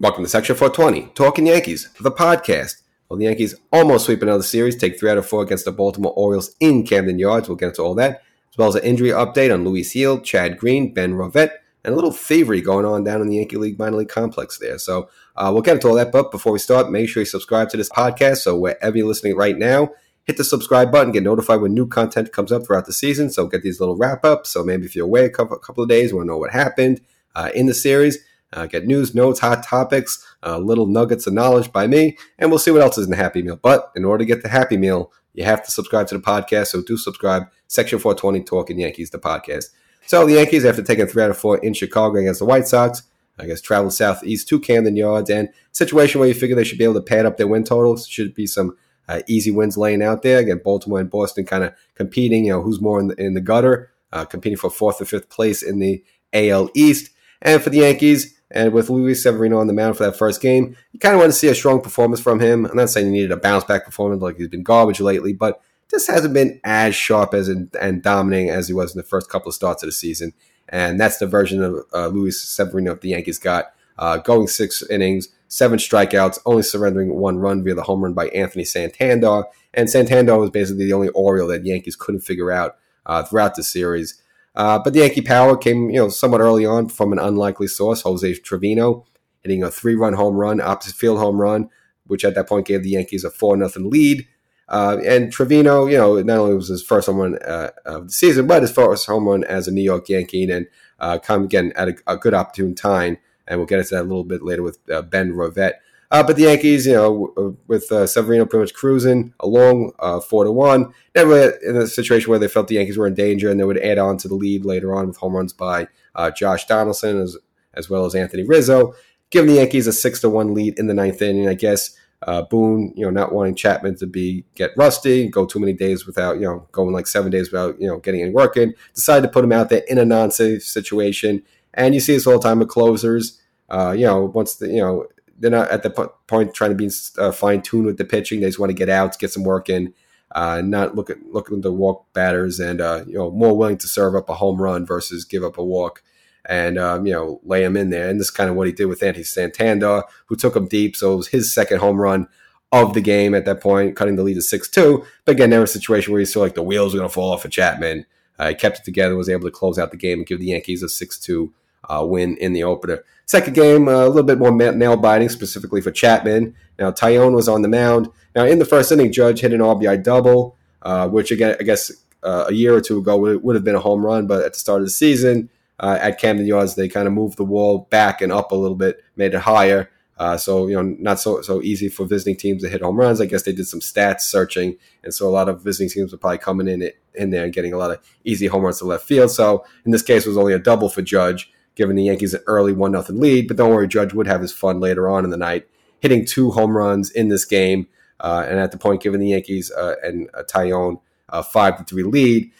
Welcome to Section 420, Talking Yankees, for the podcast. Well, the Yankees almost sweep another series, take three out of four against the Baltimore Orioles in Camden Yards. We'll get into all that, as well as an injury update on Luis Gil, Chad Green, Ben Rortvedt, and a little thievery going on down in the Yankee League minor league complex there. So uh, we'll get into all that. But before we start, make sure you subscribe to this podcast. So wherever you're listening right now, hit the subscribe button, get notified when new content comes up throughout the season. So get these little wrap ups. So maybe if you're away a couple, a couple of days, want to know what happened uh, in the series, uh, get news, notes, hot topics, uh, little nuggets of knowledge by me, and we'll see what else is in the Happy Meal. But in order to get the Happy Meal, you have to subscribe to the podcast. So do subscribe. Section 420 Talking Yankees, the podcast. So the Yankees, after taking three out of four in Chicago against the White Sox, I guess traveled southeast to Camden Yards, and situation where you figure they should be able to pad up their win totals. Should be some uh, easy wins laying out there. Again, Baltimore and Boston kind of competing. You know, who's more in the, in the gutter, uh, competing for fourth or fifth place in the AL East. And for the Yankees, and with Luis Severino on the mound for that first game, you kind of want to see a strong performance from him. I'm not saying he needed a bounce back performance like he's been garbage lately, but just hasn't been as sharp as in, and dominating as he was in the first couple of starts of the season. And that's the version of uh, Luis Severino that the Yankees got. Uh, going six innings, seven strikeouts, only surrendering one run via the home run by Anthony Santander. And Santander was basically the only Oriole that Yankees couldn't figure out uh, throughout the series. Uh, but the Yankee power came, you know, somewhat early on from an unlikely source, Jose Trevino, hitting a three-run home run, opposite field home run, which at that point gave the Yankees a four nothing lead. Uh, and Trevino, you know, not only was his first home run uh, of the season, but his first home run as a New York Yankee, and uh, come again at a, a, good opportune time. And we'll get into that a little bit later with uh, Ben Rortvedt. Uh, but the Yankees, you know, uh, with uh, Severino pretty much cruising along uh, four to one, never in a situation where they felt the Yankees were in danger, and they would add on to the lead later on with home runs by uh, Josh Donaldson as as well as Anthony Rizzo, giving the Yankees a six to one lead in the ninth inning. I guess uh, Boone, you know, not wanting Chapman to be get rusty, go too many days without, you know, going like seven days without, you know, getting any work in, decided to put him out there in a non-safe situation. And you see this all the time with closers. you know, once the, you know, they're not at the point trying to be uh, fine tuned with the pitching. They just want to get out, get some work in, uh, not look at looking to walk batters, and uh, you know more willing to serve up a home run versus give up a walk, and um, you know lay him in there. And this is kind of what he did with Anthony Santander, who took him deep. So it was his second home run of the game at that point, cutting the lead to six two. But again, there was a situation where you saw like the wheels were going to fall off of Chapman. Uh, he kept it together, was able to close out the game and give the Yankees a six two uh, win in the opener. Second game, uh, a little bit more nail biting, specifically for Chapman. Now, Taillon was on the mound. Now, in the first inning, Judge hit an RBI double, uh, which again, I guess uh, a year or two ago would, would, have been a home run, but at the start of the season uh, at Camden Yards, they kind of moved the wall back and up a little bit, made it higher. Uh, so you know, not so so easy for visiting teams to hit home runs. I guess they did some stats searching, and so a lot of visiting teams were probably coming in in there and getting a lot of easy home runs to left field. So in this case, it was only a double for Judge giving the Yankees an early one nothing lead. But don't worry, Judge would have his fun later on in the night, hitting two home runs in this game, uh, and at the point giving the Yankees uh, and uh, Taillon a five to three lead.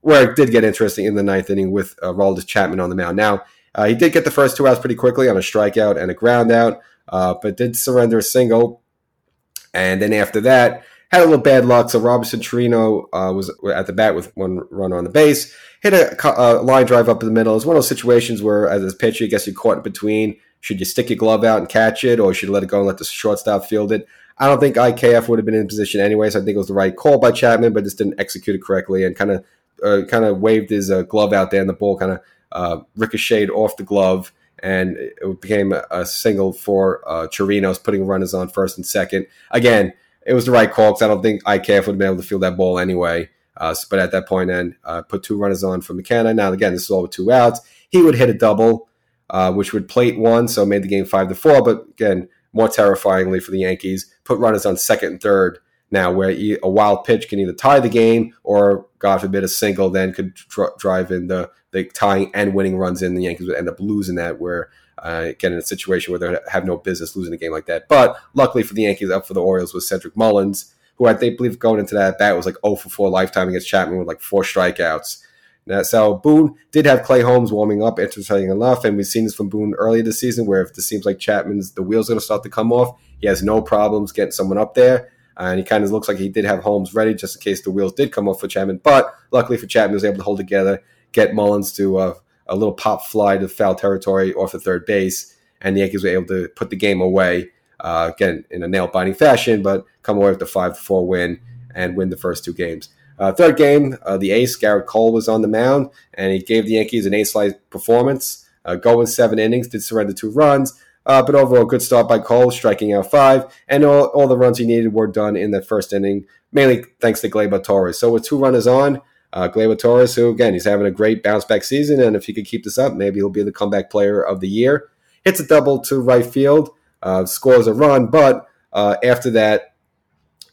Where it did get interesting in the ninth inning with uh, Aroldis Chapman on the mound. Now uh, he did get the first two outs pretty quickly on a strikeout and a ground out, uh, but did surrender a single. And then after that, had a little bad luck. So Robinson Chirinos uh, was at the bat with one runner on the base, hit a, a, line drive up in the middle. It's one of those situations where, as a pitcher, I guess you're caught in between. Should you stick your glove out and catch it, or should you let it go and let the shortstop field it? I don't think IKF would have been in position anyway, so I think it was the right call by Chapman, but just didn't execute it correctly and kind of uh, kind of waved his uh, glove out there, and the ball kind of uh, ricocheted off the glove, and it became a, a single for uh, Chirinos, putting runners on first and second. Again, it was the right call because I don't think IKF would have been able to field that ball anyway. Uh, but at that point, then uh, put two runners on for McKenna. Now again, this is all with two outs. He would hit a double, uh, which would plate one, so made the game five to four. But again, more terrifyingly for the Yankees, put runners on second and third. Now, where a wild pitch can either tie the game or, God forbid, a single then could dr- drive in the, the tying and winning runs in. The Yankees would end up losing that, where uh, get in a situation where they have no business losing a game like that. But luckily for the Yankees, up for the Orioles was Cedric Mullins, who I think believe going into that bat was like 0 for 4 lifetime against Chapman with like four strikeouts. Now, so Boone did have Clay Holmes warming up, interesting enough, and we've seen this from Boone earlier this season, where if it seems like Chapman's the wheels going to start to come off, he has no problems getting someone up there. Uh, and he kind of looks like he did have Holmes ready just in case the wheels did come off for Chapman. But luckily for Chapman, he was able to hold together, get Mullins to uh, a little pop fly to foul territory off the third base. and the Yankees were able to put the game away uh, again in a nail biting fashion, but come away with a five four win and win the first two games. Uh, third game, uh, the ace Gerrit Cole was on the mound, and he gave the Yankees an ace-like performance. Uh, going seven innings, did surrender two runs, uh, but overall good start by Cole, striking out five, and all, all the runs he needed were done in that first inning, mainly thanks to Gleyber Torres. So with two runners on, uh, Gleyber Torres, who again he's having a great bounce back season, and if he could keep this up, maybe he'll be the comeback player of the year. Hits a double to right field, uh, scores a run, but uh, after that,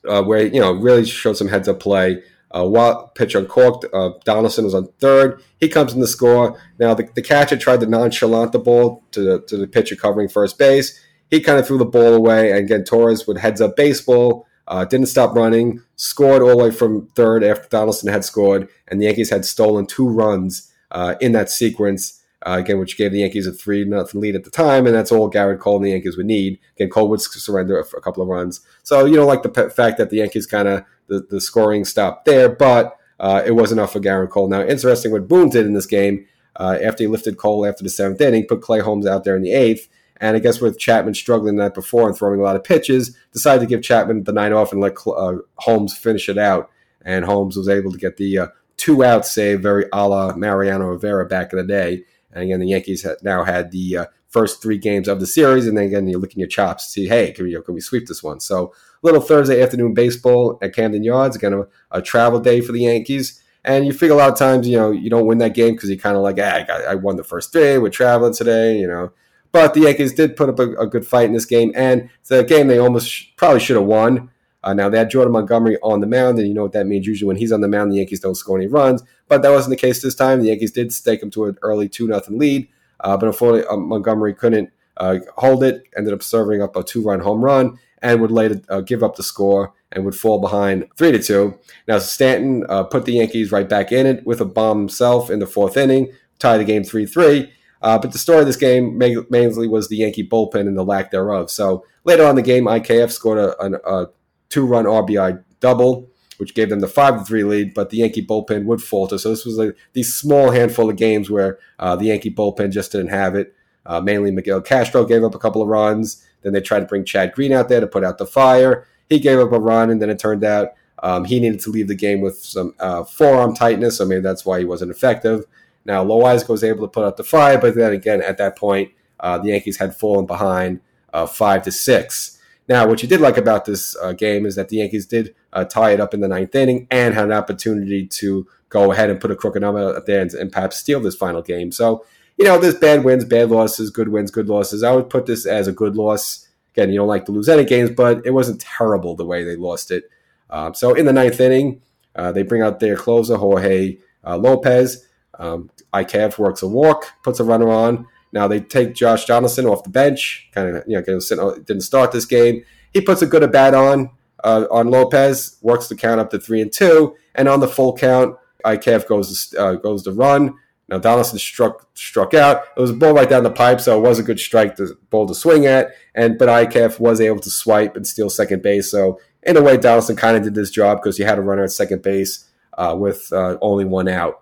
uh, where you know really showed some heads up play. Uh, while pitch uncorked, uh, Donaldson was on third. He comes in the score. Now the, the catcher tried to nonchalant the ball to the, to the pitcher covering first base. He kind of threw the ball away, and again Torres with heads up baseball uh, didn't stop running, scored all the way from third after Donaldson had scored, and the Yankees had stolen two runs uh, in that sequence. Uh, again, which gave the Yankees a three nothing lead at the time, and that's all Gerrit Cole and the Yankees would need. Again, Cole would surrender a, a couple of runs, so you know, like the fact that the Yankees kind of the, the scoring stopped there, but uh, it was enough for Gerrit Cole. Now, interesting what Boone did in this game uh, after he lifted Cole after the seventh inning, put Clay Holmes out there in the eighth, and I guess with Chapman struggling the night before and throwing a lot of pitches, decided to give Chapman the night off and let uh, Holmes finish it out. And Holmes was able to get the uh, two out save, very a la Mariano Rivera back in the day. And again, the Yankees now had the uh, first three games of the series, and then again, you're licking your chops to see, hey, can we, can we sweep this one? So, little Thursday afternoon baseball at Camden Yards, again, a, a travel day for the Yankees. And you figure a lot of times, you know, you don't win that game because you kind of like, ah, I, I won the first three. We're traveling today, you know. But the Yankees did put up a, a good fight in this game, and it's a game they almost sh- probably should have won. Uh, now they had Jordan Montgomery on the mound, and you know what that means. Usually, when he's on the mound, the Yankees don't score any runs. But that wasn't the case this time. The Yankees did stake him to an early two nothing lead, uh, but unfortunately, uh, Montgomery couldn't uh, hold it. Ended up serving up a two run home run, and would later uh, give up the score and would fall behind three to two. Now Stanton uh, put the Yankees right back in it with a bomb himself in the fourth inning, tie the game three three. Uh, but the story of this game mainly was the Yankee bullpen and the lack thereof. So later on the game, IKF scored a, a, a two-run RBI double, which gave them the five to three lead. But the Yankee bullpen would falter. So this was a these small handful of games where uh, the Yankee bullpen just didn't have it. Uh, mainly Miguel Castro gave up a couple of runs. Then they tried to bring Chad Green out there to put out the fire. He gave up a run, and then it turned out um, he needed to leave the game with some uh, forearm tightness. So maybe that's why he wasn't effective. Now, Loáisiga was able to put up the five, but then again, at that point, uh, the Yankees had fallen behind uh, five to six. Now, what you did like about this uh, game is that the Yankees did uh, tie it up in the ninth inning and had an opportunity to go ahead and put a crooked number up there and, and perhaps steal this final game. So, you know, there's bad wins, bad losses, good wins, good losses. I would put this as a good loss. Again, you don't like to lose any games, but it wasn't terrible the way they lost it. Um, so in the ninth inning, uh, they bring out their closer, Jorge uh, Lopez. Um, IKF works a walk, puts a runner on. Now they take Josh Donaldson off the bench, kind of you know didn't start this game. He puts a good at bat on uh, on Lopez, works the count up to three and two, and on the full count, IKF goes uh, goes to run. Now Donaldson struck struck out. It was a ball right down the pipe, so it was a good strike to ball to swing at. And but IKF was able to swipe and steal second base. So in a way, Donaldson kind of did this job because he had a runner at second base uh, with uh, only one out.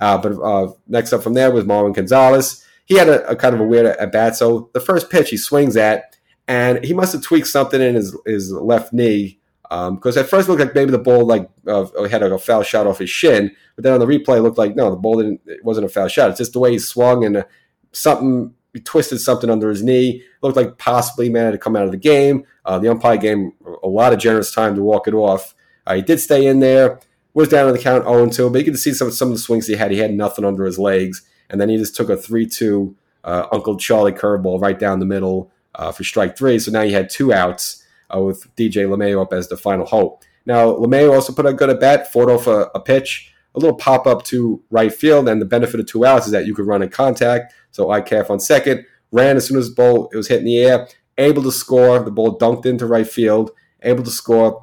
Uh, but uh, next up from there was Marwin Gonzalez. He had a, a kind of a weird at bat. So the first pitch he swings at, and he must have tweaked something in his, his left knee because um, at first it looked like maybe the ball like uh, had a foul shot off his shin, but then on the replay it looked like no, the ball didn't. It wasn't a foul shot. It's just the way he swung and uh, something he twisted something under his knee. It looked like possibly man had to come out of the game. Uh, the umpire gave him a lot of generous time to walk it off. Uh, he did stay in there was down on the count 0 2, but you could see some, some of the swings he had. He had nothing under his legs. And then he just took a 3 2 uh, Uncle Charlie curveball right down the middle uh, for strike three. So now you had two outs uh, with DJ LeMahieu up as the final hope. Now, LeMahieu also put a good at bat, fought off a, a pitch, a little pop up to right field. And the benefit of two outs is that you could run in contact. So IKF on second, ran as soon as the ball it was hit in the air, able to score. The ball dunked into right field, able to score.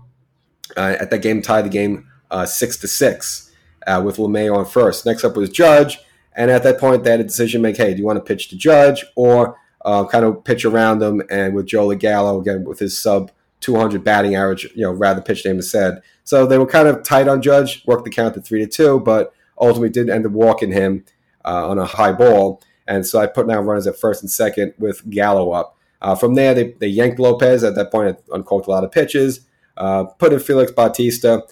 Uh, at that game, tie the game uh, six to six uh, with LeMay on first. Next up was Judge, and at that point they had a decision make: Hey, do you want to pitch to Judge or uh, kind of pitch around him? And with Joey Gallo again with his sub 200 batting average, you know, rather pitch name is said. So they were kind of tight on Judge, worked the count to three to two, but ultimately did end up walking him uh, on a high ball. And so I put down runners at first and second with Gallo up. Uh, from there, they, they yanked Lopez. At that point, uncorked a lot of pitches. Uh, put in Felix Bautista.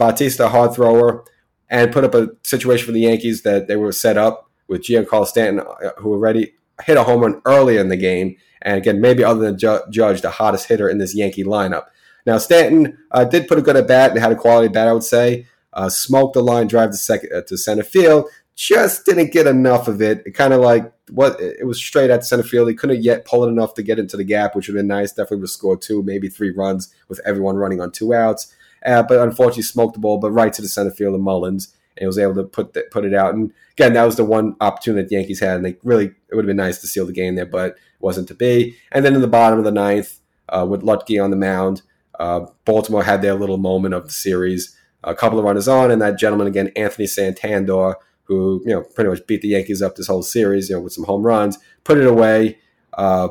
Bautista, hard thrower, and put up a situation for the Yankees that they were set up with Giancarlo Stanton, uh, who already hit a home run early in the game. And again, maybe other than Ju- Judge, the hottest hitter in this Yankee lineup. Now, Stanton uh, did put a good at bat and had a quality bat, I would say. Uh, smoked the line drive to, second, uh, to center field. Just didn't get enough of it. It kind of like what it was straight at center field. He couldn't yet pull it enough to get into the gap, which would have been nice. Definitely would have scored two, maybe three runs with everyone running on two outs. Uh, but unfortunately, smoked the ball, but right to the center field of Mullins, and he was able to put the, put it out. And again, that was the one opportunity that the Yankees had, and they really it would have been nice to seal the game there, but it wasn't to be. And then in the bottom of the ninth, uh, with Luetge on the mound, uh, Baltimore had their little moment of the series. A couple of runners on, and that gentleman again, Anthony Santander, who you know pretty much beat the Yankees up this whole series, you know, with some home runs, put it away uh,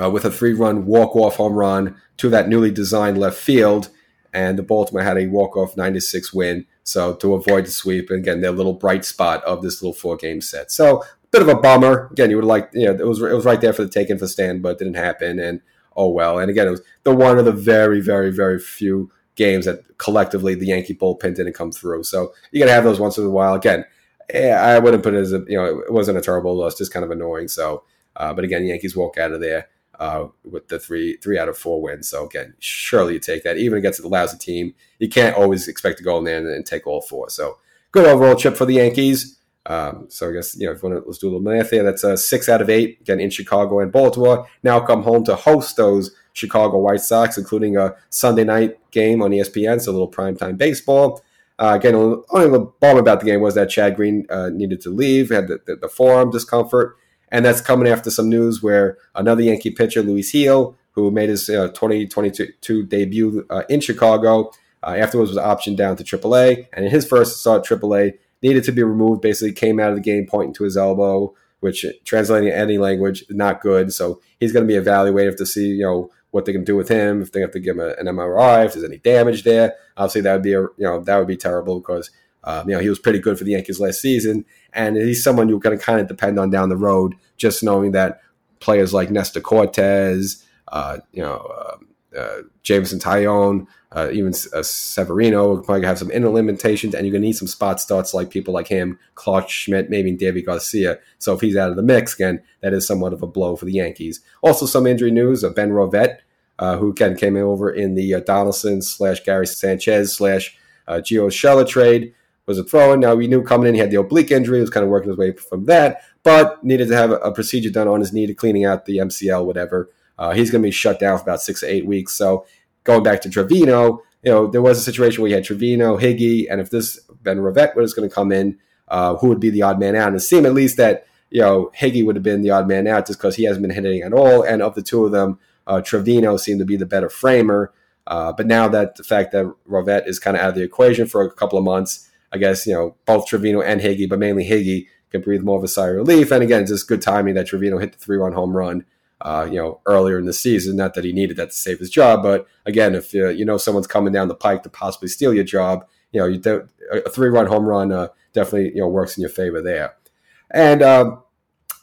uh, with a three-run walk-off home run to that newly designed left field, and the Baltimore had a walk-off 96 win. So to avoid the sweep, and again, their little bright spot of this little four-game set. So a bit of a bummer. Again, you would like, you know, it was it was right there for the taking for Stan, but it didn't happen. And oh well. And again, it was the one of the very, very, very few games that collectively the Yankee bullpen didn't come through. So you got to have those once in a while. Again, I wouldn't put it as a you know it wasn't a terrible loss, just kind of annoying. So, uh, but again, Yankees walk out of there uh, with the three three out of four wins. So again, surely you take that even against a lousy team. You can't always expect to go in there and, and take all four. So good overall trip for the Yankees. Um, so I guess you know if you want to let's do a little math here. That's a six out of eight again in Chicago and Baltimore. Now come home to host those Chicago White Sox, including a Sunday night game on ESPN, so a little primetime baseball. Uh, again, only the bummer about the game was that Chad Green uh, needed to leave, had the, the, the, forearm discomfort, and that's coming after some news where another Yankee pitcher, Luis Gil, who made his uh, 2022 debut uh, in Chicago, uh, afterwards was optioned down to AAA, and in his first start at AAA, needed to be removed. Basically, came out of the game pointing to his elbow, which translating any language not good. So he's going to be evaluated to see you know what they can do with him, if they have to give him a, an MRI, if there's any damage there. Obviously, that would be a you know that would be terrible because um, you know he was pretty good for the Yankees last season, and he's someone you're going to kind of depend on down the road. Just knowing that players like Nestor Cortes, uh, you know, uh, uh, Jameson Taillon, uh, even uh, Severino probably going to have some inner limitations, and you're going to need some spot starts like people like him, Clarke Schmidt, maybe Deivi Garcia. So if he's out of the mix again, that is somewhat of a blow for the Yankees. Also, some injury news: uh, Ben Rortvedt uh, who again came over in the Donaldson slash Gary Sanchez slash Gio Urshela trade. Was a throw-in. Now we knew coming in he had the oblique injury. He was kind of working his way from that, but needed to have a, procedure done on his knee to cleaning out the MCL, whatever. Uh, he's going to be shut down for about six to eight weeks. So going back to Trevino, you know, there was a situation where you had Trevino, Higgy, and if this Ben Rortvedt was going to come in, uh, who would be the odd man out? And it seemed at least that you know Higgy would have been the odd man out just because he hasn't been hitting at all, and of the two of them, uh, Trevino seemed to be the better framer. Uh, but now that the fact that Rortvedt is kind of out of the equation for a couple of months, I guess, you know, both Trevino and Higgy, but mainly Higgy, can breathe more of a sigh of relief. And again, just good timing that Trevino hit the three run home run, uh, you know, earlier in the season. Not that he needed that to save his job, but again, if uh, you know someone's coming down the pike to possibly steal your job, you know, you do, a three run home run uh, definitely, you know, works in your favor there. And um,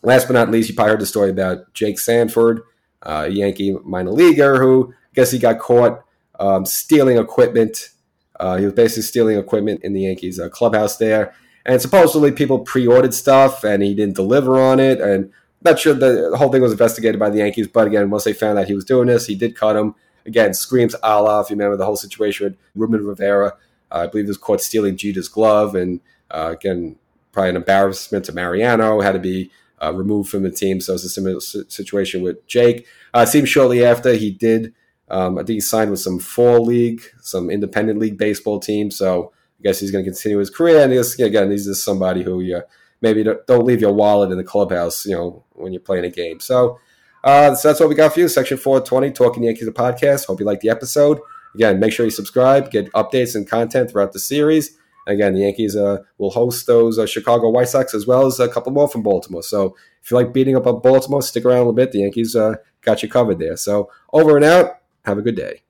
last but not least, you probably heard the story about Jake Sanford uh, Yankee minor leaguer who I guess he got caught um, stealing equipment. Uh, he was basically stealing equipment in the Yankees uh, clubhouse there, and supposedly people pre-ordered stuff and he didn't deliver on it. And I'm not sure the, whole thing was investigated by the Yankees, but again, once they found out he was doing this, he did cut him. Again, screams Allah. If you remember the whole situation with Ruben Rivera, uh, I believe he was caught stealing Jeter's glove, and uh, again, probably an embarrassment to Mariano. Had to be uh, removed from the team. So it's a similar situation with Jake. Uh, seems shortly after he did, um, I think he signed with some fall league, some independent league baseball team. So I guess he's going to continue his career. And he's, again, he's just somebody who you maybe don't leave your wallet in the clubhouse, you know, when you're playing a game. So, uh, so that's what we got for you. Section 420, Talking Yankees, the podcast. Hope you liked the episode. Again, make sure you subscribe, get updates and content throughout the series. Again, the Yankees uh, will host those uh, Chicago White Sox as well as a couple more from Baltimore. So if you like beating up on Baltimore, stick around a little bit. The Yankees uh, got you covered there. So over and out. Have a good day.